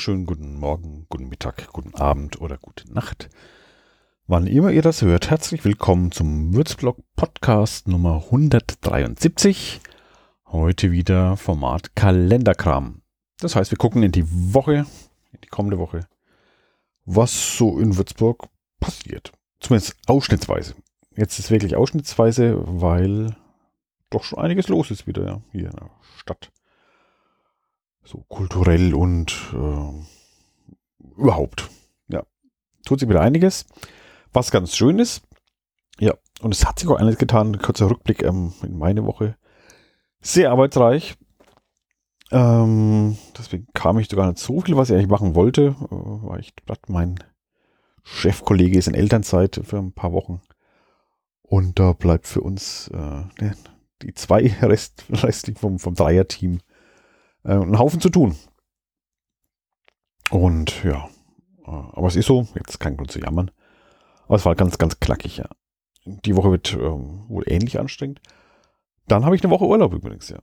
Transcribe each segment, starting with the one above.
wunderschönen guten Morgen, guten Mittag, guten Abend oder gute Nacht. Wann immer ihr das hört, herzlich willkommen zum Würzblog Podcast Nummer 173. Heute wieder Format Kalenderkram. Das heißt, wir gucken in die Woche, in die kommende Woche, was so in Würzburg passiert. Zumindest ausschnittsweise. Jetzt ist wirklich ausschnittsweise, weil doch schon einiges los ist wieder ja, hier in der Stadt so kulturell und äh, überhaupt. Ja, tut sich wieder einiges, was ganz schön ist. Ja, und es hat sich auch eines getan, kurzer Rückblick ähm, in meine Woche. Sehr arbeitsreich. Ähm, deswegen kam ich sogar nicht so viel, was ich eigentlich machen wollte. Äh, war ich platt. Mein Chefkollege ist in Elternzeit für ein paar Wochen. Und da bleibt für uns äh, die zwei Rest, restlich vom, vom Dreierteam äh, einen Haufen zu tun. Und ja, äh, aber es ist so, jetzt kein Grund zu jammern. Aber es war ganz, ganz knackig, ja. Die Woche wird ähm, wohl ähnlich anstrengend. Dann habe ich eine Woche Urlaub übrigens, ja.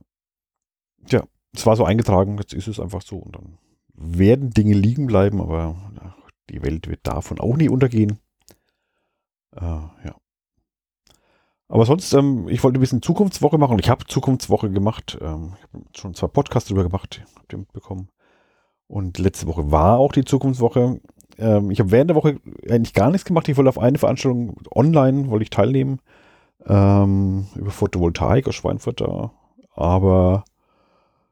Tja, es war so eingetragen, jetzt ist es einfach so. Und dann werden Dinge liegen bleiben, aber ja, die Welt wird davon auch nie untergehen. Äh, ja. Aber sonst, ähm, ich wollte ein bisschen Zukunftswoche machen und ich habe Zukunftswoche gemacht. Ähm, ich habe schon zwei Podcasts drüber gemacht, habt ihr mitbekommen. Und letzte Woche war auch die Zukunftswoche. Ähm, ich habe während der Woche eigentlich gar nichts gemacht. Ich wollte auf eine Veranstaltung online, wollte ich teilnehmen. Ähm, über Photovoltaik aus Schweinfurt da. Aber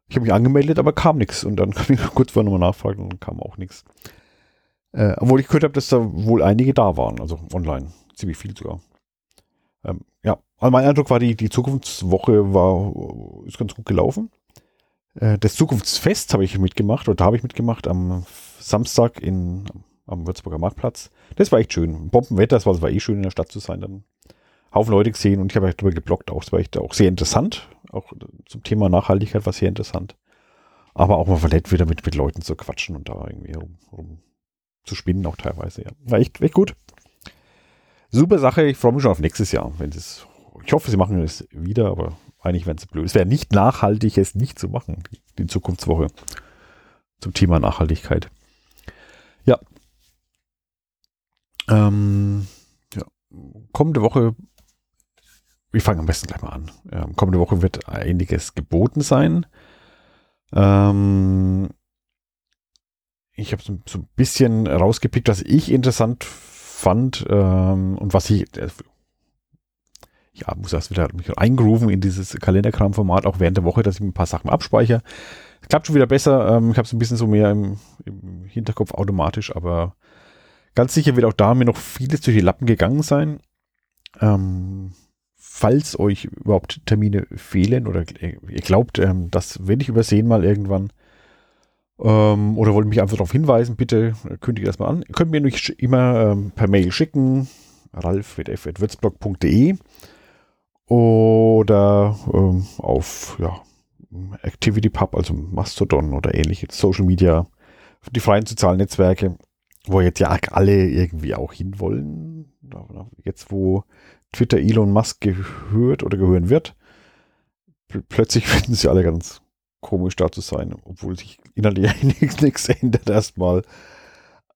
ich habe mich angemeldet, aber kam nichts. Und dann kam ich kurz vorher nochmal nachfragen und kam auch nichts. Äh, obwohl ich gehört habe, dass da wohl einige da waren, also online. Ziemlich viel sogar. Ähm, ja, also mein Eindruck war, die, die Zukunftswoche war, ist ganz gut gelaufen. Äh, das Zukunftsfest habe ich mitgemacht, oder da habe ich mitgemacht am Samstag in, am Würzburger Marktplatz. Das war echt schön. Bombenwetter, es war, war eh schön in der Stadt zu sein. Dann Haufen Leute gesehen und ich habe darüber geblockt auch. Das war echt auch sehr interessant. Auch zum Thema Nachhaltigkeit war sehr interessant. Aber auch mal verletzt wieder mit, mit Leuten zu quatschen und da irgendwie rum, rum zu spinnen auch teilweise. Ja. War echt, echt gut. Super Sache. Ich freue mich schon auf nächstes Jahr. Wenn es, ich hoffe, sie machen es wieder, aber eigentlich wäre es blöd. Es wäre nicht nachhaltig, es nicht zu machen, die Zukunftswoche zum Thema Nachhaltigkeit. Ja. Ähm, ja. Kommende Woche, wir fangen am besten gleich mal an. Ähm, kommende Woche wird einiges geboten sein. Ähm, ich habe so, so, ein bisschen rausgepickt, was ich interessant fand ähm, und was ich, äh, ja, muss erst wieder mich eingrooven in dieses Kalenderkram-Format, auch während der Woche, dass ich ein paar Sachen abspeichere. Es klappt schon wieder besser. Ähm, ich habe es ein bisschen so mehr im, im, Hinterkopf automatisch, aber ganz sicher wird auch da mir noch vieles durch die Lappen gegangen sein. Ähm, falls euch überhaupt Termine fehlen oder ihr glaubt, ähm, das werde ich übersehen mal irgendwann, ähm, oder wollt mich einfach darauf hinweisen, bitte kündigt das mal an. Ihr könnt mir nicht immer ähm, per Mail schicken, ralf.f.würzblog.de oder ähm, auf ja, ActivityPub, also Mastodon oder ähnliche Social Media, die freien sozialen Netzwerke, wo jetzt ja alle irgendwie auch hinwollen. Jetzt, wo Twitter Elon Musk gehört oder gehören wird, plötzlich finden sie alle ganz komisch da zu sein, obwohl sich innerlich nichts, nichts ändert erstmal.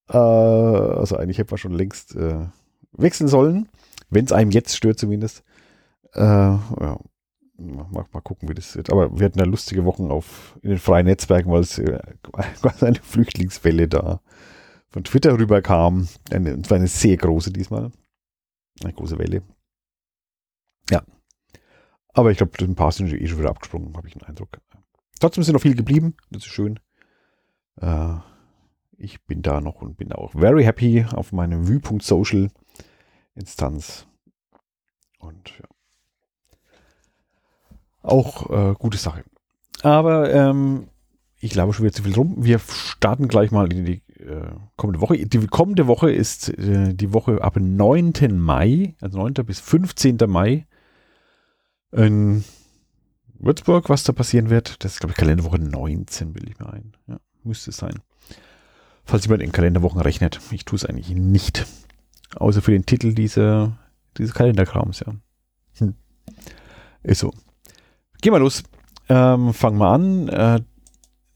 Äh, also eigentlich hätte man schon längst äh, wechseln sollen, wenn es einem jetzt stört zumindest. Äh, ja, mal, mal gucken, wie das wird. Aber wir hatten ja lustige Wochen auf in den freien Netzwerken, weil es äh, eine Flüchtlingswelle da von Twitter rüberkam. Eine, es war eine sehr große diesmal. Eine große Welle. Ja. Aber ich glaube, ein paar sind eh schon wieder abgesprungen, habe ich den Eindruck. Trotzdem sind noch viele geblieben. Das ist schön. Äh, ich bin da noch und bin auch very happy auf meine Vue.social Instanz. Und ja. Auch äh, gute Sache. Aber ähm, ich glaube schon wieder zu viel rum. Wir starten gleich mal in die äh, kommende Woche. Die kommende Woche ist äh, die Woche ab 9. Mai, also 9. bis 15. Mai. In Würzburg, was da passieren wird. Das ist, glaube ich, Kalenderwoche 19, will ich mir ein. Ja, müsste sein. Falls jemand in Kalenderwochen rechnet. Ich tue es eigentlich nicht. Außer für den Titel dieser, dieses Kalenderkrams, ja. Hm. Ist so. Gehen wir los. Ähm, fangen wir an. Äh,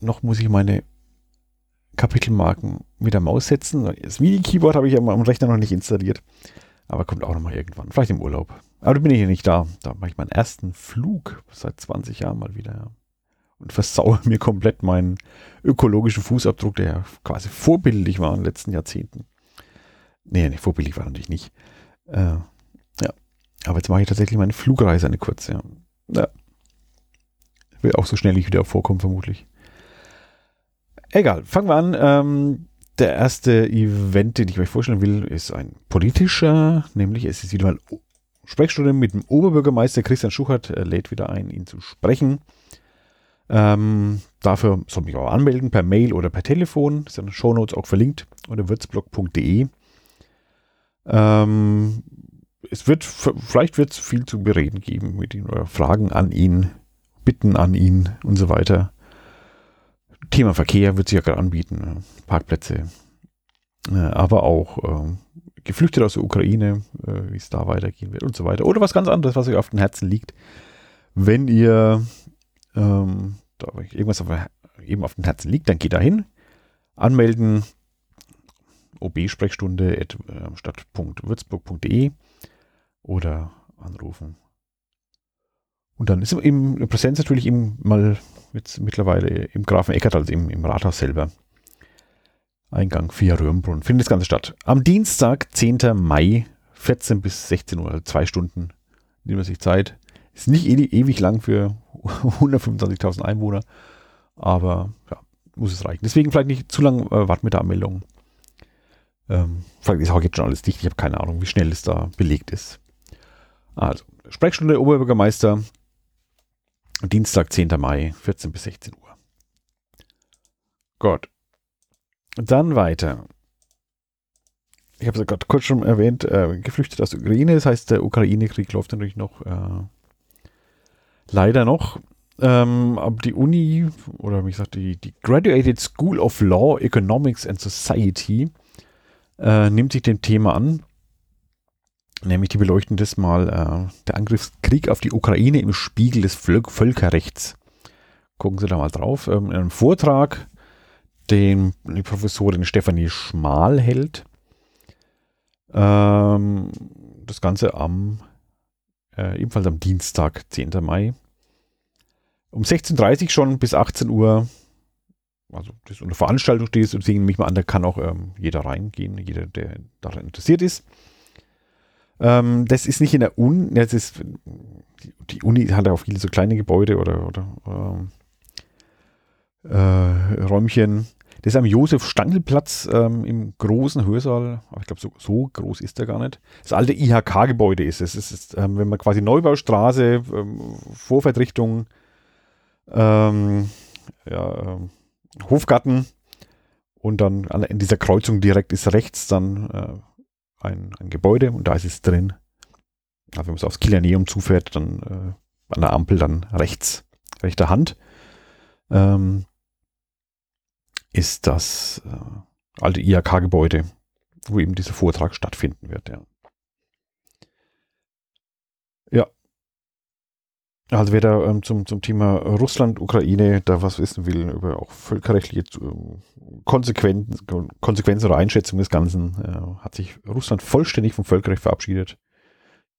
noch muss ich meine Kapitelmarken mit der Maus setzen. Das Mini-Keyboard habe ich am Rechner noch nicht installiert. Aber kommt auch nochmal irgendwann. Vielleicht im Urlaub. Aber da bin ich ja nicht da. Da mache ich meinen ersten Flug seit 20 Jahren mal wieder. Ja. Und versaue mir komplett meinen ökologischen Fußabdruck, der ja quasi vorbildlich war in den letzten Jahrzehnten. Nee, nicht vorbildlich war natürlich nicht. Äh, ja. Aber jetzt mache ich tatsächlich meine Flugreise, eine kurze. Ja. ja. Will auch so schnell nicht wieder vorkommen, vermutlich. Egal, fangen wir an. Ähm, der erste Event, den ich euch vorstellen will, ist ein politischer, nämlich es ist wieder mal Sprechstunde mit dem Oberbürgermeister Christian Schuchert, er lädt wieder ein, ihn zu sprechen. Ähm, dafür soll mich auch anmelden, per Mail oder per Telefon. Ist in den Shownotes auch verlinkt unter würzblog.de. Ähm, es wird, vielleicht wird es viel zu bereden geben mit ihn oder Fragen an ihn, Bitten an ihn und so weiter. Thema Verkehr wird sich ja gerade anbieten? Parkplätze, äh, aber auch äh, Geflüchtete aus der Ukraine, äh, wie es da weitergehen wird und so weiter. Oder was ganz anderes, was euch auf dem Herzen liegt. Wenn ihr ähm, da irgendwas auf, eben auf dem Herzen liegt, dann geht da hin, anmelden, ob-sprechstunde äh, stadt.würzburg.de oder anrufen. Und dann ist im Präsenz natürlich eben mal jetzt mittlerweile im Grafen Eckert, also im, im Rathaus selber. Eingang 4 Röhrenbrunn. Findet das Ganze statt. Am Dienstag, 10. Mai, 14 bis 16 Uhr, also zwei Stunden. Nehmen wir sich Zeit. Ist nicht e ewig lang für 125.000 Einwohner, aber ja, muss es reichen. Deswegen vielleicht nicht zu lange äh, warten mit der Anmeldung. Ähm, vielleicht ist auch jetzt schon alles dicht. Ich habe keine Ahnung, wie schnell es da belegt ist. Also, Sprechstunde Oberbürgermeister, Dienstag, 10. Mai, 14 bis 16 Uhr. Gut. Dann weiter. Ich habe es gerade kurz schon erwähnt, äh, geflüchtet aus der Ukraine. Das heißt, der Ukraine-Krieg läuft natürlich noch äh, leider noch. Ähm, die Uni, oder wie gesagt, die, die Graduated School of Law, Economics and Society äh, nimmt sich dem Thema an Nämlich die beleuchten das mal äh, der Angriffskrieg auf die Ukraine im Spiegel des Völk Völkerrechts. Gucken Sie da mal drauf. Ähm, in einem Vortrag, den die Professorin Stefanie Schmal hält. Ähm, das Ganze am äh, ebenfalls am Dienstag, 10. Mai. Um 16.30 Uhr schon bis 18 Uhr. Also das unter Veranstaltung steht, deswegen mich mal an, da kann auch ähm, jeder reingehen, jeder, der daran interessiert ist. Ähm, das ist nicht in der Uni, das ist, die, die, Uni hat ja auch viele so kleine Gebäude oder, oder ähm, äh, Räumchen. Das ist am Josef-Stangl-Platz ähm, im großen Hörsaal. Aber ich glaube, so, so, groß ist der gar nicht. Das alte IHK-Gebäude ist es. Es ist, ähm, wenn man quasi Neubaustraße, ähm, Vorfahrtrichtung, ähm, ja, ähm, Hofgarten und dann in dieser Kreuzung direkt ist rechts dann äh, ein, ein Gebäude und da ist es drin. Aber wenn man so aufs Kilianeum zufährt, dann äh, an der Ampel dann rechts, rechter Hand, ähm, ist das äh, alte IHK-Gebäude, wo eben dieser Vortrag stattfinden wird. Ja. ja. Also wer da ähm, zum, zum Thema Russland, Ukraine da was wissen will, über auch völkerrechtliche Konsequenzen, Konsequenzen oder Einschätzung des Ganzen, äh, hat sich Russland vollständig vom Völkerrecht verabschiedet.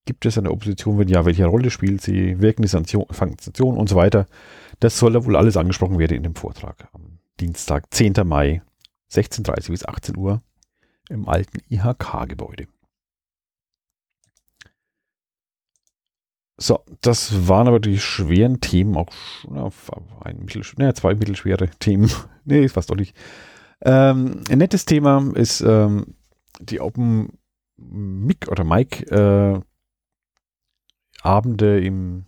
Gibt es eine Opposition? Wenn ja, welche Rolle spielt sie? Wirken die Sanktionen und so weiter? Das soll da wohl alles angesprochen werden in dem Vortrag am Dienstag, 10. Mai, 16.30 bis 18 Uhr im alten IHK-Gebäude. So, das waren aber die schweren Themen, auch ja, ein mittel, ja, zwei mittelschwere Themen. nee, fast doch nicht. Ähm, ein nettes Thema ist ähm, die Open Mic oder Mike äh, Abende im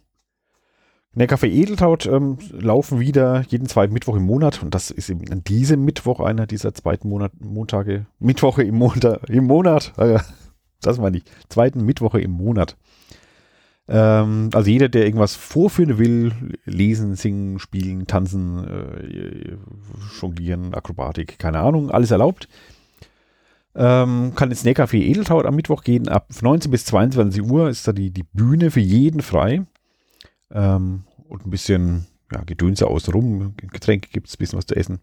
Neckarcafé Edeltraut ähm, laufen wieder jeden zweiten Mittwoch im Monat und das ist eben an diesem Mittwoch einer dieser zweiten Monat, Montage, Mittwoche im Monat, im Monat, äh, das meine ich, zweiten Mittwoche im Monat. Ähm, also jeder, der irgendwas vorführen will, lesen, singen, spielen, tanzen, äh, jonglieren, Akrobatik, keine Ahnung, alles erlaubt. Ähm, kann ins Neckarcafé Edeltraut am Mittwoch gehen. Ab 19 bis 22 Uhr ist da die, die Bühne für jeden frei. Ähm, und ein bisschen ja, Gedönse außenrum. Getränke gibt es, ein bisschen was zu essen.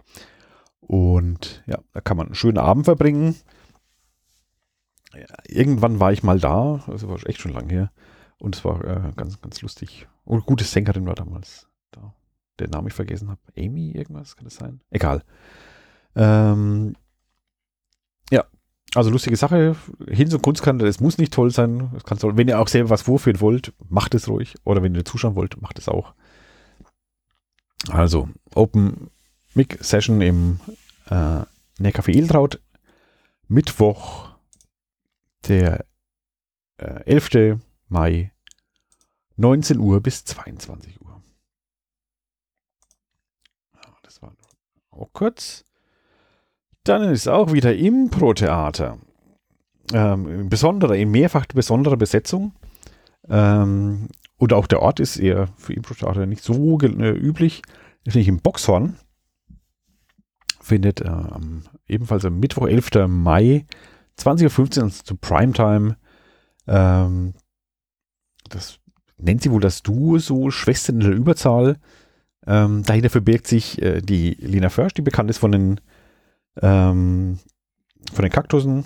Und ja, da kann man einen schönen Abend verbringen. Ja, irgendwann war ich mal da, also war echt schon lange her. Und es war äh, ganz, ganz lustig. Und eine gute Sängerin war damals da. Der Name ich vergessen habe. Amy, irgendwas kann das sein? Egal. Ähm, also lustige Sache. Hinz und Kunstkante, es muss nicht toll sein. Soll, wenn ihr auch selber was vorführen wollt, macht es ruhig. Oder wenn ihr zuschauen wollt, macht es auch. Also, Open Mic Session im äh, Neckarcafé Iltraut. Mittwoch, der äh, 11. Mai, 19 Uhr bis 22 Uhr. Das war auch kurz. Dann ist auch wieder Impro-Theater. Ähm, besondere, in mehrfach besonderer Besetzung. Ähm, und auch der Ort ist eher für Impro-Theater nicht so äh, üblich. Ist nicht im Boxhorn. Findet äh, ebenfalls am Mittwoch, 11. Mai, 20.15 Uhr zu Primetime. Ähm, das nennt sie wohl das Duo so, Schwestern in der Überzahl. Ähm, dahinter verbirgt sich äh, die Lena Försch, die bekannt ist von den ähm, von den Kaktussen.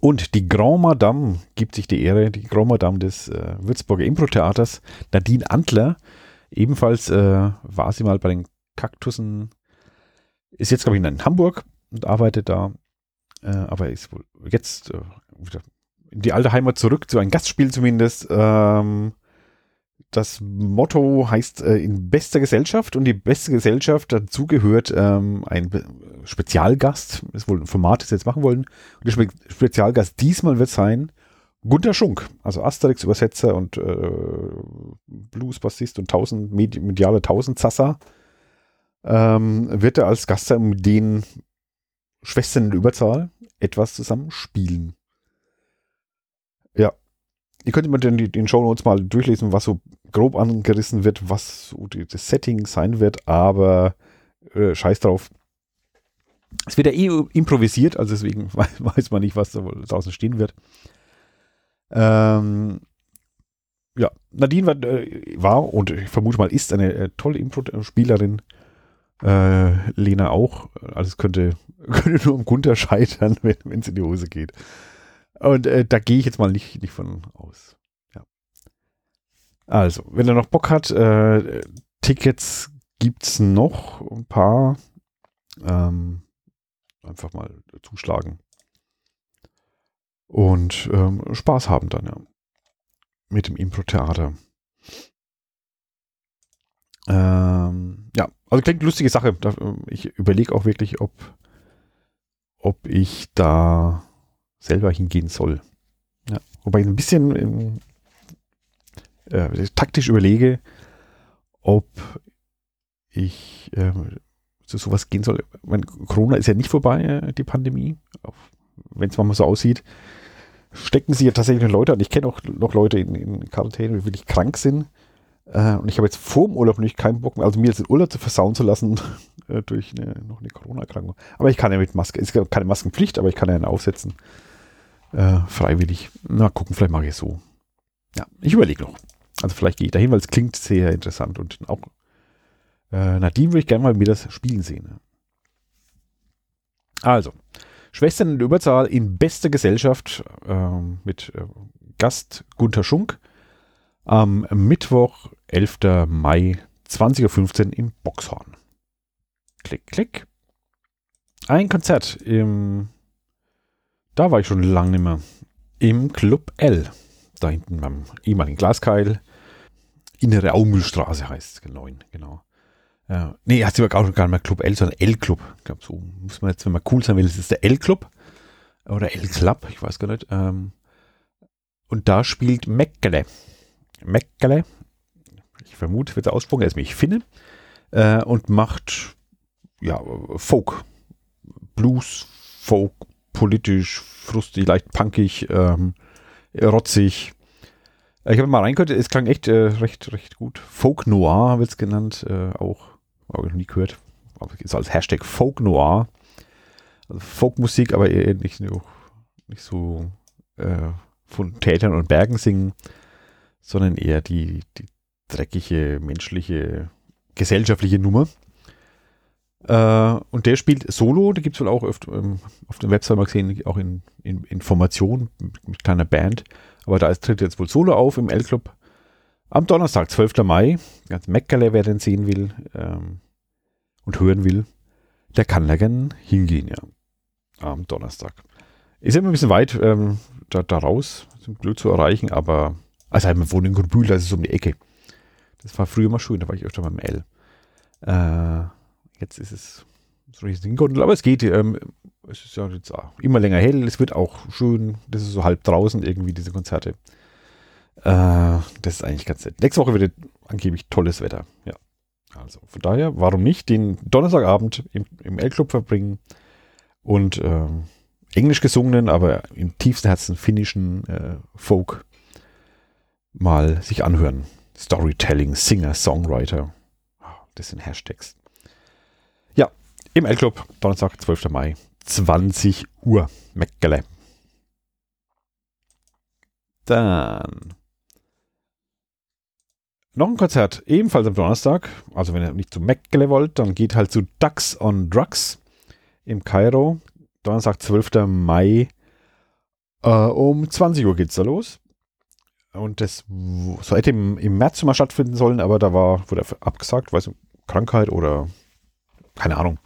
Und die Grand Madame gibt sich die Ehre, die Grand Madame des äh, Würzburger Impro-Theaters, Nadine Antler. Ebenfalls äh, war sie mal bei den Kaktussen, ist jetzt, glaube ich, in Hamburg und arbeitet da, äh, aber ist wohl jetzt äh, wieder in die alte Heimat zurück, zu einem Gastspiel zumindest. Ähm, das Motto heißt äh, in bester Gesellschaft und die beste Gesellschaft dazu gehört ähm, ein Spezialgast, das ist wohl ein Format, das wir jetzt machen wollen. Und der Spe Spezialgast diesmal wird sein Gunter Schunk, also Asterix-Übersetzer und äh, Blues-Bassist und tausend mediale Tausendsasser. Ähm, wird er als Gast mit den Schwestern in Überzahl etwas zusammen spielen. Ja, Ihr könnt immer den, den Show Notes mal durchlesen, was so grob angerissen wird, was das Setting sein wird, aber äh, scheiß drauf. Es wird ja eh improvisiert, also deswegen weiß man nicht, was da draußen stehen wird. Ähm, ja, Nadine war, äh, war, und ich vermute mal ist eine äh, tolle Impro-Spielerin. Äh, Lena auch. Also es könnte, könnte nur um Gunther scheitern, wenn es in die Hose geht. Und äh, da gehe ich jetzt mal nicht, nicht von aus. Also, wenn er noch Bock hat, äh, Tickets es noch ein paar. Ähm, einfach mal zuschlagen. Und ähm, Spaß haben dann, ja. Mit dem Impro-Theater. Ähm, ja, also klingt lustige Sache. Ich überlege auch wirklich, ob, ob ich da selber hingehen soll. Ja, wobei ein bisschen äh, taktisch überlege, ob ich äh, zu sowas gehen soll. Meine, Corona ist ja nicht vorbei, äh, die Pandemie. Wenn es mal so aussieht, stecken sie ja tatsächlich Leute an. Ich kenne auch noch Leute in, in Quarantäne, die wirklich krank sind. Äh, und ich habe jetzt vor dem Urlaub nicht keinen Bock mehr, also mir jetzt den Urlaub zu versauen zu lassen äh, durch eine, noch eine Corona-Erkrankung. Aber ich kann ja mit Maske, es ist keine Maskenpflicht, aber ich kann ja eine aufsetzen. Äh, freiwillig. Na, gucken, vielleicht mache ich es so. Ja, ich überlege noch. Also vielleicht gehe ich dahin, weil es klingt sehr interessant und auch äh, Nadine würde ich gerne mal mir das spielen sehen. Also, Schwestern in Überzahl in bester Gesellschaft äh, mit äh, Gast Gunther Schunk am Mittwoch, 11. Mai, 20.15 Uhr im Boxhorn. Klick, klick. Ein Konzert im da war ich schon lange nicht mehr. Im Club L. Da hinten beim ehemaligen Glaskeil. Innere Aumühlstraße heißt es, genau. genau. Äh, nee, hat sogar gar nicht mehr Club L, sondern L-Club. Ich glaube, so muss man jetzt, wenn man cool sein will, ist es der L-Club. Oder L-Club, ich weiß gar nicht. Ähm, und da spielt Meckele. Meckele, ich vermute, wird der Aussprung, er ist mich Finne. Äh, und macht, ja, Folk. Blues, Folk, politisch, frustig, leicht punkig, ähm, rotzig. Äh, ich habe mal reingehört, es klang echt äh, recht, recht gut. Folk Noir wird es genannt, äh, auch. Habe ich noch nie gehört. Aber ist als Hashtag Folk Noir. Also Folkmusik, aber eher nicht, nicht so äh, von Tätern und Bergen singen, sondern eher die, die dreckige, menschliche, gesellschaftliche Nummer. Äh, und der spielt Solo, da gibt es wohl auch öfter, ähm, auf der Website mal gesehen, auch in, in Informationen mit, mit kleiner Band. Aber da ist, tritt jetzt wohl Solo auf im L-Club am Donnerstag, 12. Mai. Ganz Meckerle, wer den sehen will ähm, und hören will, der kann da gern hingehen, ja. Am Donnerstag. Ist immer ein bisschen weit ähm, da, da raus, zum Glück zu erreichen, aber also wir wohnen in Grünbühl, das ist um die Ecke. Das war früher mal schön, da war ich öfter mal im L. Äh, jetzt ist es so richtig Gondel, aber es geht. Ähm, es ist ja jetzt immer länger hell, es wird auch schön, das ist so halb draußen irgendwie, diese Konzerte. Äh, das ist eigentlich ganz nett. Nächste Woche wird angeblich tolles Wetter. Ja. Also von daher, warum nicht den Donnerstagabend im, im L-Club verbringen und äh, englisch gesungenen, aber im tiefsten Herzen finnischen äh, Folk mal sich anhören. Storytelling, Singer, Songwriter. Das sind Hashtags. Im L-Club, Donnerstag, 12. Mai, 20 Uhr. Meckele. Dann noch ein Konzert, ebenfalls am Donnerstag. Also wenn ihr nicht zu Meckele wollt, dann geht halt zu Ducks on Drugs im Kairo. Donnerstag, 12. Mai. Äh, um 20 Uhr geht's da los. Und das so hätte im, im März mal stattfinden sollen, aber da war, wurde abgesagt, weiß nicht, Krankheit oder keine Ahnung.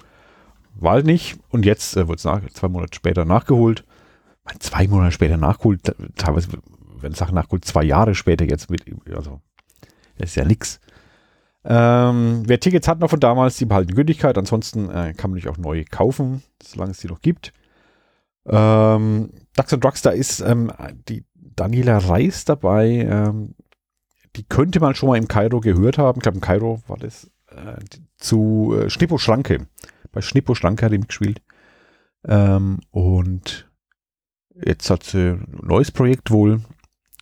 War nicht. Und jetzt äh, wurde es zwei Monate später nachgeholt. Zwei Monate später nachgeholt, teilweise, wenn Sachen nachgeholt, zwei Jahre später jetzt mit, also das ist ja nix. Ähm, wer Tickets hat noch von damals, die behalten Gültigkeit. Ansonsten äh, kann man sich auch neu kaufen, solange es die noch gibt. Ähm, Ducks and Drugs, da ist ähm, die Daniela Reis dabei. Ähm, die könnte man schon mal im Kairo gehört haben. Ich glaube, im Kairo war das äh, zu äh, Schnippo Schranke. Bei Schnippo Schranke hat er mitgespielt. Ähm, und jetzt hat sie ein neues Projekt wohl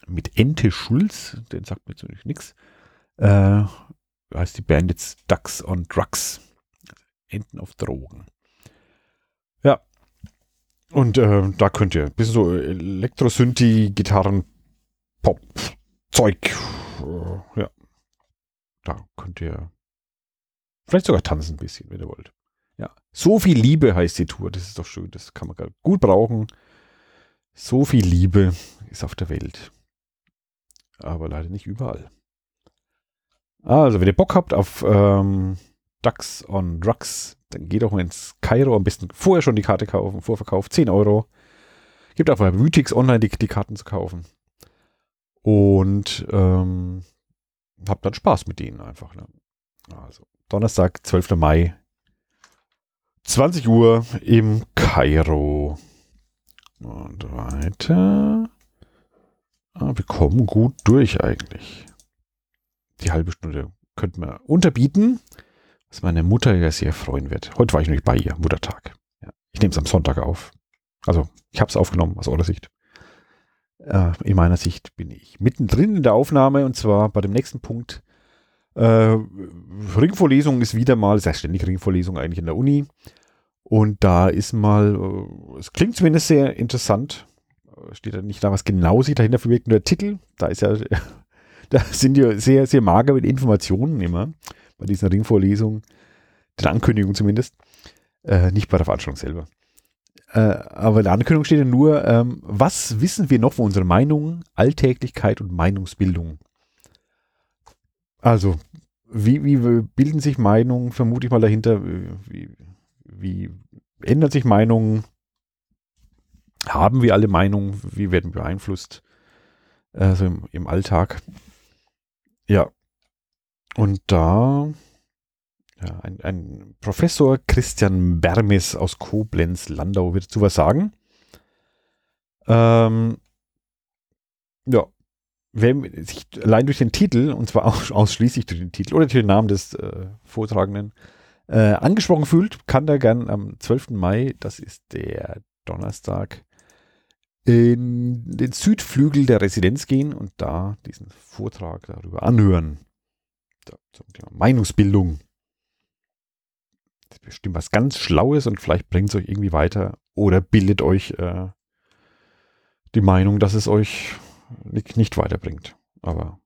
mit Ente Schulz. Den sagt mir natürlich nichts. Äh, heißt die Band jetzt Ducks on Drugs. Enten auf Drogen. Ja. Und äh, da könnt ihr ein bisschen so Elektrosynthi, Gitarren, Pop, Zeug. Äh, ja. Da könnt ihr vielleicht sogar tanzen ein bisschen, wenn ihr wollt. So viel Liebe heißt die Tour. Das ist doch schön. Das kann man gut brauchen. So viel Liebe ist auf der Welt. Aber leider nicht überall. Also, wenn ihr Bock habt auf ähm, Ducks on Drugs, dann geht doch mal ins Kairo. Am besten vorher schon die Karte kaufen. Vorverkauf 10 Euro. Gibt auch bei Mythics online die, die Karten zu kaufen. Und ähm, habt dann Spaß mit denen einfach. Ne? Also, Donnerstag, 12. Mai, 20 Uhr im Kairo. Und weiter. Ah, wir kommen gut durch eigentlich die halbe Stunde könnten wir unterbieten, was meine Mutter ja sehr freuen wird. Heute war ich nämlich bei ihr, Muttertag. Ja, ich nehme es am Sonntag auf. Also, ich habe es aufgenommen aus eurer Sicht. Äh, in meiner Sicht bin ich mittendrin in der Aufnahme und zwar bei dem nächsten Punkt. Äh, Ringvorlesung ist wieder mal, sehr ständig Ringvorlesung eigentlich in der Uni. Und da ist mal, äh, es klingt zumindest sehr interessant, äh, steht da nicht da, was genau sich dahinter verbirgt, nur der Titel, da ist ja da sind die sehr, sehr mager mit Informationen immer, bei diesen Ringvorlesungen, den Ankündigungen zumindest, äh, nicht bei der Veranstaltung selber. Äh, aber in der Ankündigung steht ja nur, ähm, was wissen wir noch von unserer Meinung, Alltäglichkeit und Meinungsbildung? Also, wie, wie bilden sich Meinungen, vermute ich mal dahinter, wie, wie ändern sich Meinungen? Haben wir alle Meinungen? Wie werden beeinflusst? Also im, im Alltag. Ja. Und da ja, ein, ein Professor Christian Bermes aus Koblenz-Landau wird zu was sagen. Ähm, ja, wer sich allein durch den Titel, und zwar auch ausschließlich durch den Titel oder durch den Namen des äh, Vortragenden, äh, angesprochen fühlt, kann da gern am 12. Mai, das ist der Donnerstag, in den Südflügel der Residenz gehen und da diesen Vortrag darüber anhören. Zum Thema Meinungsbildung. Das ist bestimmt was ganz Schlaues und vielleicht bringt es euch irgendwie weiter oder bildet euch äh, die Meinung, dass es euch nicht, nicht weiterbringt. Aber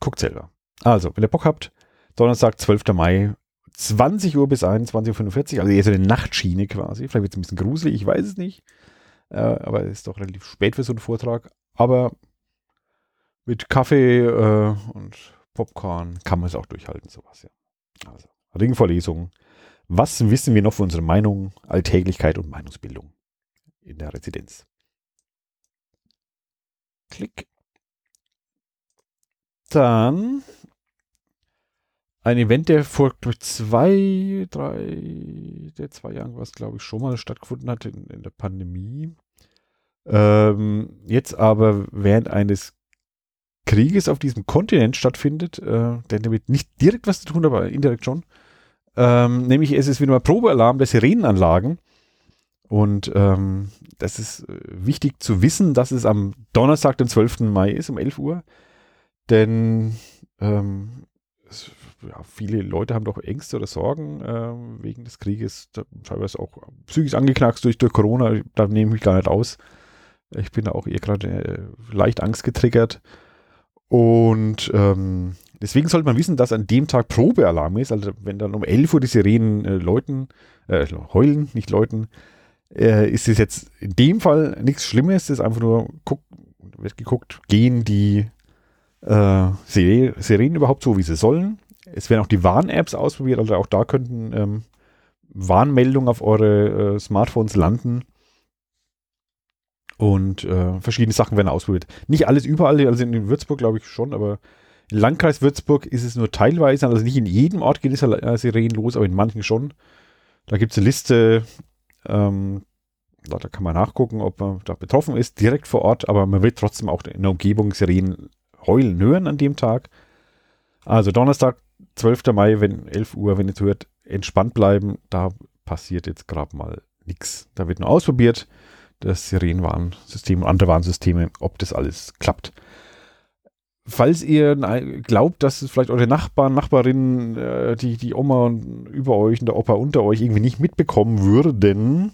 guckt selber. Also, wenn ihr Bock habt, Donnerstag, 12. Mai, 20 Uhr bis 21.45 Uhr, also eher so eine Nachtschiene quasi. Vielleicht wird es ein bisschen gruselig, ich weiß es nicht. Äh, aber es ist doch relativ spät für so einen Vortrag. Aber mit Kaffee äh, und Popcorn kann man es auch durchhalten, sowas, ja. Also, Ringvorlesung. Was wissen wir noch von unserer Meinung, Alltäglichkeit und Meinungsbildung in der Residenz? Klick. Dann ein Event, der vor durch zwei, drei, der zwei Jahren war es, glaube ich, schon mal stattgefunden hat in, in der Pandemie. Ähm, jetzt aber während eines Krieges auf diesem Kontinent stattfindet, äh, der damit nicht direkt was zu tun hat, aber indirekt schon. Ähm, nämlich es ist wieder mal Probealarm der Sirenenanlagen. Und ähm, das ist äh, wichtig zu wissen, dass es am Donnerstag, den 12. Mai ist, um 11 Uhr. Denn ähm, es, ja, viele Leute haben doch Ängste oder Sorgen äh, wegen des Krieges, teilweise auch psychisch angeknackst durch, durch Corona. Da nehme ich mich gar nicht aus. Ich bin auch eher gerade äh, leicht angstgetriggert. Und ähm, deswegen sollte man wissen, dass an dem Tag Probealarm ist. Also wenn dann um 11 Uhr die Sirenen äh, läuten, äh, heulen, nicht läuten, äh, ist es jetzt in dem Fall nichts Schlimmes. Es ist einfach nur, guck, wird geguckt, gehen die äh, Sirenen überhaupt so, wie sie sollen. Es werden auch die Warn-Apps ausprobiert, also auch da könnten ähm, Warnmeldungen auf eure äh, Smartphones landen und äh, verschiedene Sachen werden ausprobiert. Nicht alles überall, also in Würzburg glaube ich schon, aber im Landkreis Würzburg ist es nur teilweise, also nicht in jedem Ort geht es äh, Sirenen los, aber in manchen schon. Da gibt es eine Liste, ähm, da, kann man nachgucken, ob man da betroffen ist, direkt vor Ort, aber man wird trotzdem auch in der Umgebung Sirenen heulen hören an dem Tag. Also Donnerstag, 12. Mai, wenn 11 Uhr, wenn ihr hört, entspannt bleiben, da passiert jetzt gerade mal nichts. Da wird nur ausprobiert das Sirenenwarnsystem und andere Warnsysteme, ob das alles klappt. Falls ihr glaubt, dass vielleicht eure Nachbarn, Nachbarinnen, äh, die, die Oma über euch und der Opa unter euch irgendwie nicht mitbekommen würden,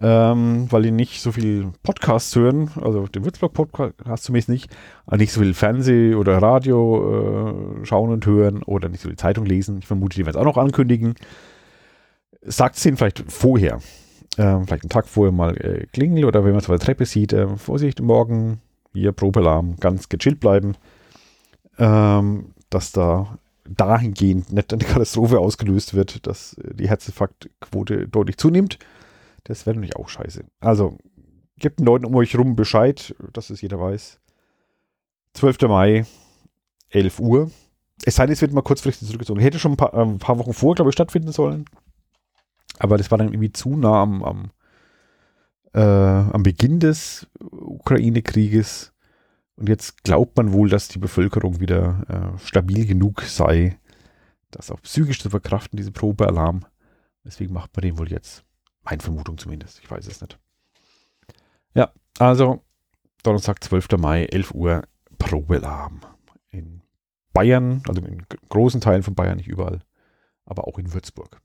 ähm, weil die nicht so viel Podcasts hören, also den Würzburg-Podcast zumindest nicht, nicht so viel Fernseh- oder Radio äh, schauen und hören oder nicht so viel Zeitung lesen. Ich vermute, die werden es auch noch ankündigen. Sagt es ihnen vielleicht vorher äh, vielleicht einen Tag vorher mal äh, klingeln oder wenn man es auf der Treppe sieht, äh, Vorsicht, morgen hier Probealarm, ganz gechillt bleiben, ähm, dass da dahingehend nicht eine Katastrophe ausgelöst wird, dass die Herzinfarktquote deutlich zunimmt. Das wäre natürlich auch scheiße. Also, gebt den Leuten um euch rum Bescheid, dass es jeder weiß. 12. Mai, 11 Uhr. Es sei denn, es wird mal kurzfristig zurückgezogen. Hätte schon ein paar, äh, ein paar Wochen vor, glaube ich, stattfinden sollen. Aber das war dann irgendwie zu nah am, am, äh, am Beginn des Ukraine-Krieges. Und jetzt glaubt man wohl, dass die Bevölkerung wieder äh, stabil genug sei, das auch psychisch zu verkraften, diese Probealarm. Deswegen macht man den wohl jetzt. Meine Vermutung zumindest. Ich weiß es nicht. Ja, also Donnerstag, 12. Mai, 11 Uhr, Probealarm. In Bayern, also in großen Teilen von Bayern, nicht überall, aber auch in Würzburg.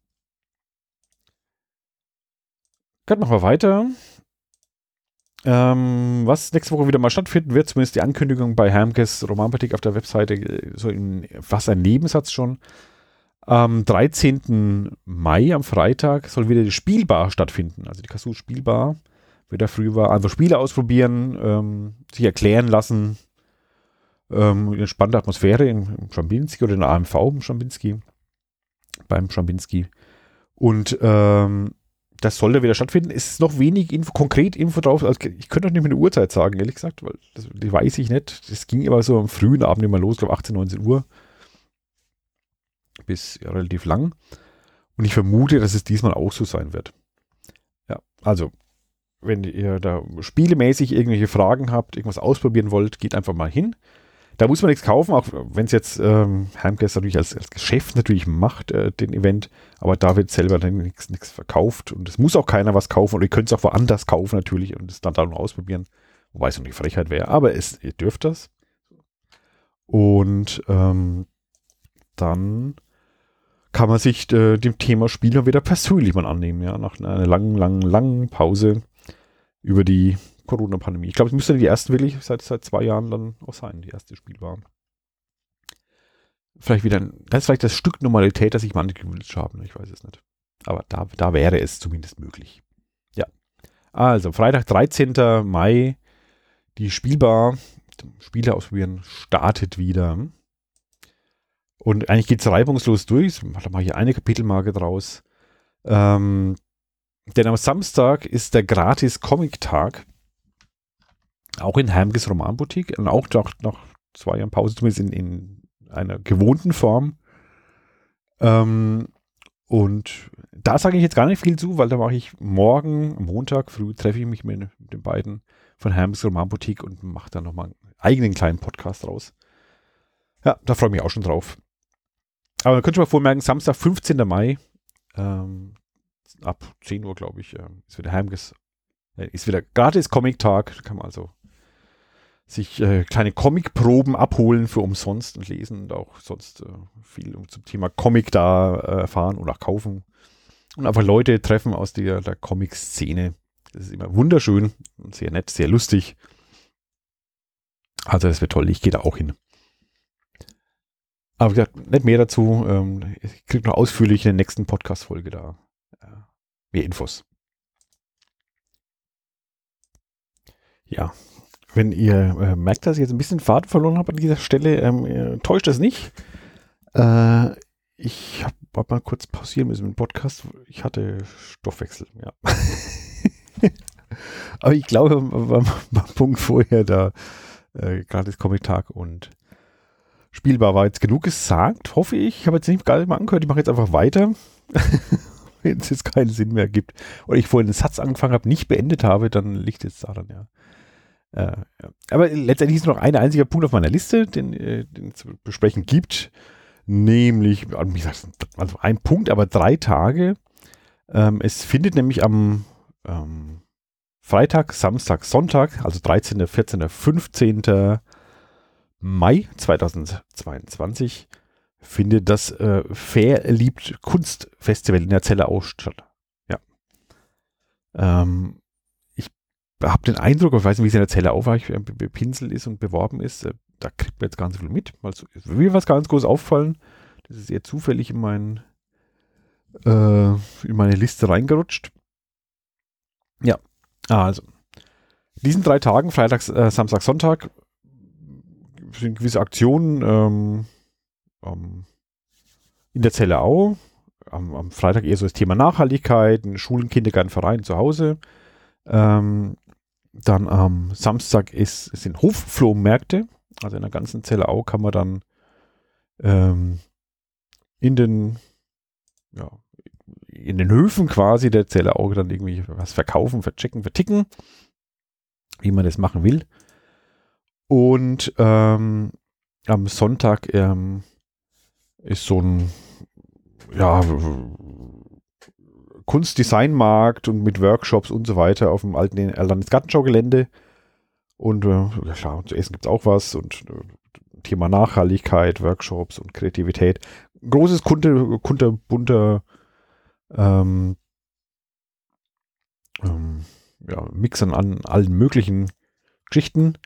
Gut, machen wir weiter. Ähm, was nächste Woche wieder mal stattfinden wird, zumindest die Ankündigung bei Hermkes Romanpathik auf der Webseite, äh, so in fast ein Nebensatz schon. Am 13. Mai, am Freitag, soll wieder die Spielbar stattfinden. Also die Kasu Spielbar. Wieder früh war, einfach Spiele ausprobieren, ähm, sich erklären lassen. Ähm, eine spannende Atmosphäre im, im Schambinski oder in der AMV im Schambinski. Beim Schambinski. Und ähm, das soll da wieder stattfinden. Es ist noch wenig Info, konkret Info drauf. Also ich könnte auch nicht mehr eine Uhrzeit sagen, ehrlich gesagt, weil das, die weiß ich nicht. Das ging immer so am frühen Abend immer los, glaube 18, 19 Uhr. Bis ja, relativ lang. Und ich vermute, dass es diesmal auch so sein wird. Ja, also, wenn ihr da spielemäßig irgendwelche Fragen habt, irgendwas ausprobieren wollt, geht einfach mal hin. Da muss man nichts kaufen, auch wenn es jetzt ähm, Heimcast natürlich als, als Geschäft natürlich macht, äh, den Event, aber da wird selber nichts verkauft und es muss auch keiner was kaufen und ihr könnt es auch woanders kaufen natürlich und es dann da noch ausprobieren, wobei es noch eine Frechheit wäre, aber es, ihr dürft das. Und ähm, dann kann man sich äh, dem Thema Spieler wieder persönlich mal annehmen, ja, nach einer langen, langen, langen Pause über die Corona-Pandemie. Ich glaube, es müsste die erste wirklich seit, seit zwei Jahren dann auch sein, die erste Spiel war. vielleicht wieder, ein, das ist vielleicht das Stück Normalität, das sich manche gewünscht haben. Ich weiß es nicht. Aber da, da wäre es zumindest möglich. Ja. Also, Freitag, 13. Mai, die Spielbar, Spiele ausprobieren, startet wieder. Und eigentlich geht es reibungslos durch. Da mache ich eine Kapitelmarke draus. Ähm, denn am Samstag ist der gratis Comic-Tag. Auch in Heimges Romanboutique. Und auch nach, nach zwei Jahren Pause, zumindest in, in einer gewohnten Form. Ähm, und da sage ich jetzt gar nicht viel zu, weil da mache ich morgen, Montag früh, treffe ich mich mit, den beiden von Hermes Romanboutique und mache dann nochmal einen eigenen kleinen Podcast raus. Ja, da freue ich mich auch schon drauf. Aber man könnte mal vormerken, Samstag, 15. Mai, ähm, ab 10 Uhr, glaube ich, äh, ist wieder Heimges, äh, ist wieder gratis Comic-Tag. Kann man also sich äh, kleine Comic-Proben abholen für umsonst und lesen und auch sonst äh, viel zum Thema Comic da äh, erfahren oder kaufen. Und einfach Leute treffen aus der, der Comic-Szene. Das ist immer wunderschön und sehr nett, sehr lustig. Also das wird toll, ich gehe da auch hin. Aber wie gesagt, nicht mehr dazu. Ähm, ich kriege noch ausführlich in der nächsten Podcast-Folge da äh, mehr Infos. Ja, wenn ihr äh, merkt, dass ich jetzt ein bisschen Faden verloren habe an dieser Stelle, ähm, äh, täuscht das nicht. Äh, ich habe hab mal kurz pausieren müssen mit dem Podcast. Ich hatte Stoffwechsel, ja. Aber ich glaube, beim, beim Punkt vorher da, äh, gerade das Comic-Tag und spielbar war jetzt genug gesagt, hoffe ich. Ich habe jetzt nicht gar mal angehört, ich mache jetzt einfach weiter. Wenn es jetzt keinen Sinn mehr gibt. Oder ich vorhin einen Satz angefangen habe, nicht beendet habe, dann liegt es daran, ja. Äh, aber letztendlich ist noch ein einziger Punkt auf meiner Liste, den, äh, den es zu besprechen gibt. Nämlich, wie gesagt, also ein Punkt, aber drei Tage. Ähm, es findet nämlich am ähm, Freitag, Samstag, Sonntag, also 13., 14., 15. Mai 2022 findet das äh, Verliebt Kunstfestival in der Zelle aus statt. Ja. Ähm, habe den Eindruck, ich weiß nicht, wie es in der Zelle aufweicht, bepinselt ist und beworben ist, äh, da kriegt man jetzt ganz viel mit. Also, mir was ganz groß auffallen. Das ist eher zufällig in, mein, äh, in meine Liste reingerutscht. Ja, also. Diesen drei Tagen, Freitag, äh, Samstag, Sonntag, sind gewisse Aktionen ähm, ähm, in der Zelle auch. Am, am, Freitag eher so das Thema Nachhaltigkeit, Schulen, Kindergarten, Verein zu Hause. Ähm, dann am Samstag ist, sind Hofflohmärkte. Also in der ganzen Zelle auch kann man dann ähm, in den ja, in den Höfen quasi der Zelle auch dann irgendwie was verkaufen, verchecken, verticken, wie man das machen will. Und ähm, am Sonntag ähm, ist so ein ja, Kunstdesignmarkt und mit Workshops und so weiter auf dem alten Landesgartenschaugelände. Und äh, ja, zu essen gibt es auch was und äh, Thema Nachhaltigkeit, Workshops und Kreativität. Großes Kunde, kunterbunter ähm, ähm, ja, Mix an allen möglichen Geschichten.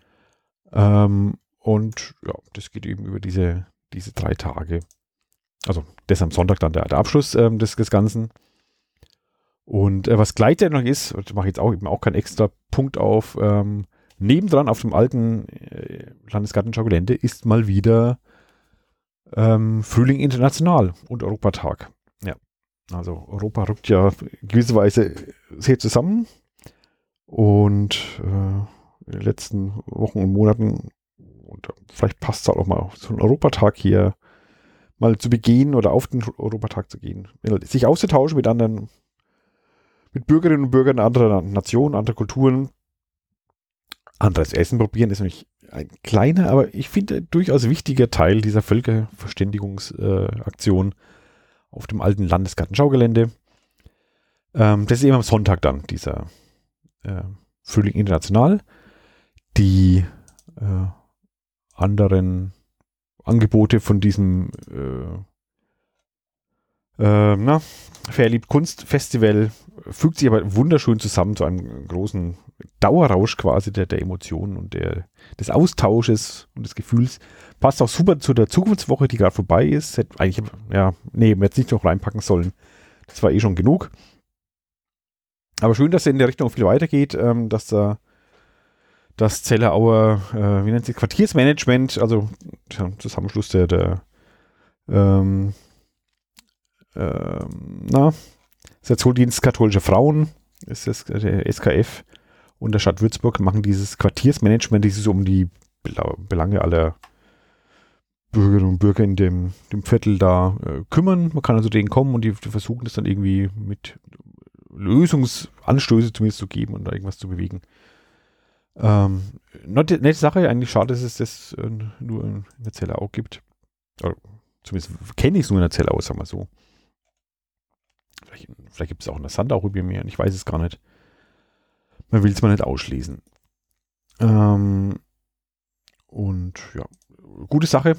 Ähm, und ja, das geht eben über diese, diese drei Tage. Also das am Sonntag dann der, der Abschluss ähm, des, des Ganzen. Und äh, was noch ist, und mache jetzt auch eben auch keinen extra Punkt auf, ähm, nebendran auf dem alten äh, Landesgartenschau-Gelände ist mal wieder ähm, Frühling International und Europatag. Ja, also Europa rückt ja gewisserweise sehr zusammen und äh, in den letzten Wochen und Monaten. Und vielleicht passt es auch mal so einen Europatag hier mal zu begehen oder auf den Europatag zu gehen. Sich auszutauschen mit anderen, mit Bürgerinnen und Bürgern anderer Nationen, anderer Kulturen. Anderes Essen probieren ist nämlich ein kleiner, aber ich finde durchaus wichtiger Teil dieser Völkerverständigungsaktion äh, auf dem alten Landesgartenschaugelände. Ähm, das ist eben am Sonntag dann, dieser äh, Frühling International die äh, anderen Angebote von diesem äh, äh, na, Verliebt Kunst Festival fügt sich aber wunderschön zusammen zu einem großen Dauerrausch quasi der, der Emotionen und der, des Austausches und des Gefühls. Passt auch super zu der Zukunftswoche, die gerade vorbei ist. Hätte eigentlich, ja, nee, jetzt nicht noch reinpacken sollen. Das war eh schon genug. Aber schön, dass er in der Richtung viel weitergeht, ähm, dass da das Zellerauer, äh, wie nennt sich, Quartiersmanagement, also Zusammenschluss der, der ähm, ähm, na, der Zolldienst katholischer Frauen, ist das der SKF und der Stadt Würzburg machen dieses Quartiersmanagement, die sich um die Belange aller Bürgerinnen und Bürger in dem, dem Viertel da äh, kümmern. Man kann also denen kommen und die, die, versuchen das dann irgendwie mit Lösungsanstöße zumindest zu geben und da irgendwas zu bewegen. Ähm, nette, nette Sache, eigentlich schade, dass es das äh, nur in der Zelle auch gibt. Oder zumindest kenne ich es nur in der Zelle aus, sagen wir so. Vielleicht, vielleicht gibt es auch in der Sandau über mir, ich weiß es gar nicht. Man will es mal nicht ausschließen. Ähm, und ja, gute Sache.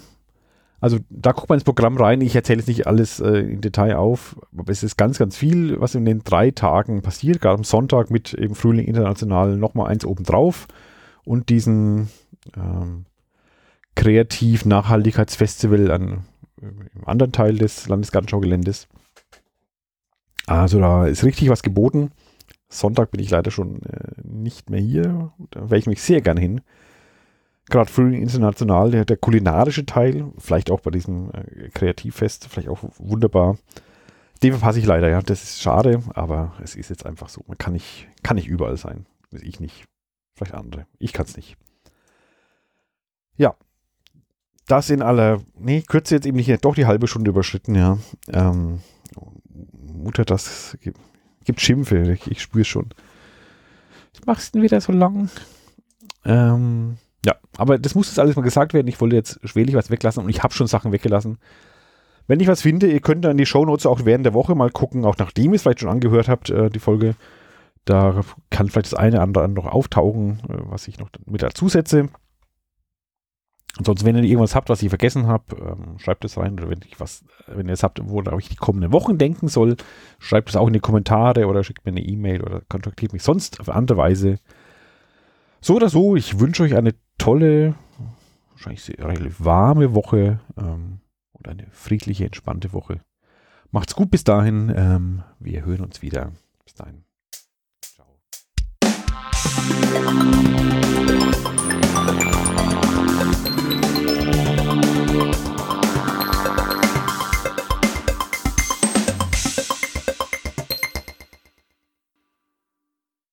Also da guckt man ins Programm rein. Ich erzähle jetzt nicht alles äh, im Detail auf, aber es ist ganz, ganz viel, was in den drei Tagen passiert. Gerade am Sonntag mit eben Frühling International nochmal eins obendrauf und diesen ähm, Kreativ-Nachhaltigkeitsfestival an, im anderen Teil des Landesgartenschaugeländes. Also da ist richtig was geboten. Sonntag bin ich leider schon äh, nicht mehr hier. Da wäre ich mich sehr gern hin. Gerade Frühling International, der, der, kulinarische Teil, vielleicht auch bei diesem äh, Kreativfest, vielleicht auch wunderbar. Den verpasse ich leider, ja. Das ist schade, aber es ist jetzt einfach so. Man kann nicht, kann nicht überall sein. Ich nicht. Vielleicht andere. Ich kann es nicht. Ja. Das in aller, nee, Kürze jetzt eben nicht, doch die halbe Stunde überschritten, ja. Ähm, Mutter, das gibt, gibt Schimpfe, ich, ich spüre es schon. Was machst du denn wieder so lang? Ähm, ja, aber das muss jetzt alles mal gesagt werden. Ich wollte jetzt schwerlich was weglassen und ich habe schon Sachen weggelassen. Wenn ich was finde, ihr könnt dann die Shownotes auch während der Woche mal gucken, auch nachdem ihr es vielleicht schon angehört habt, äh, die Folge. Da kann vielleicht das eine oder andere noch auftauchen, äh, was ich noch mit dazu setze. Ansonsten, wenn ihr irgendwas habt, was ich vergessen habe, ähm, schreibt es rein. Oder wenn ich was, wenn ihr es habt, worauf ich die kommenden Wochen denken soll, schreibt es auch in die Kommentare oder schickt mir eine E-Mail oder kontaktiert mich sonst auf andere Weise. So oder so, ich wünsche euch eine tolle, wahrscheinlich relativ warme Woche ähm, und eine friedliche, entspannte Woche. Macht's gut bis dahin. Ähm, wir hören uns wieder. Bis dahin. Ciao.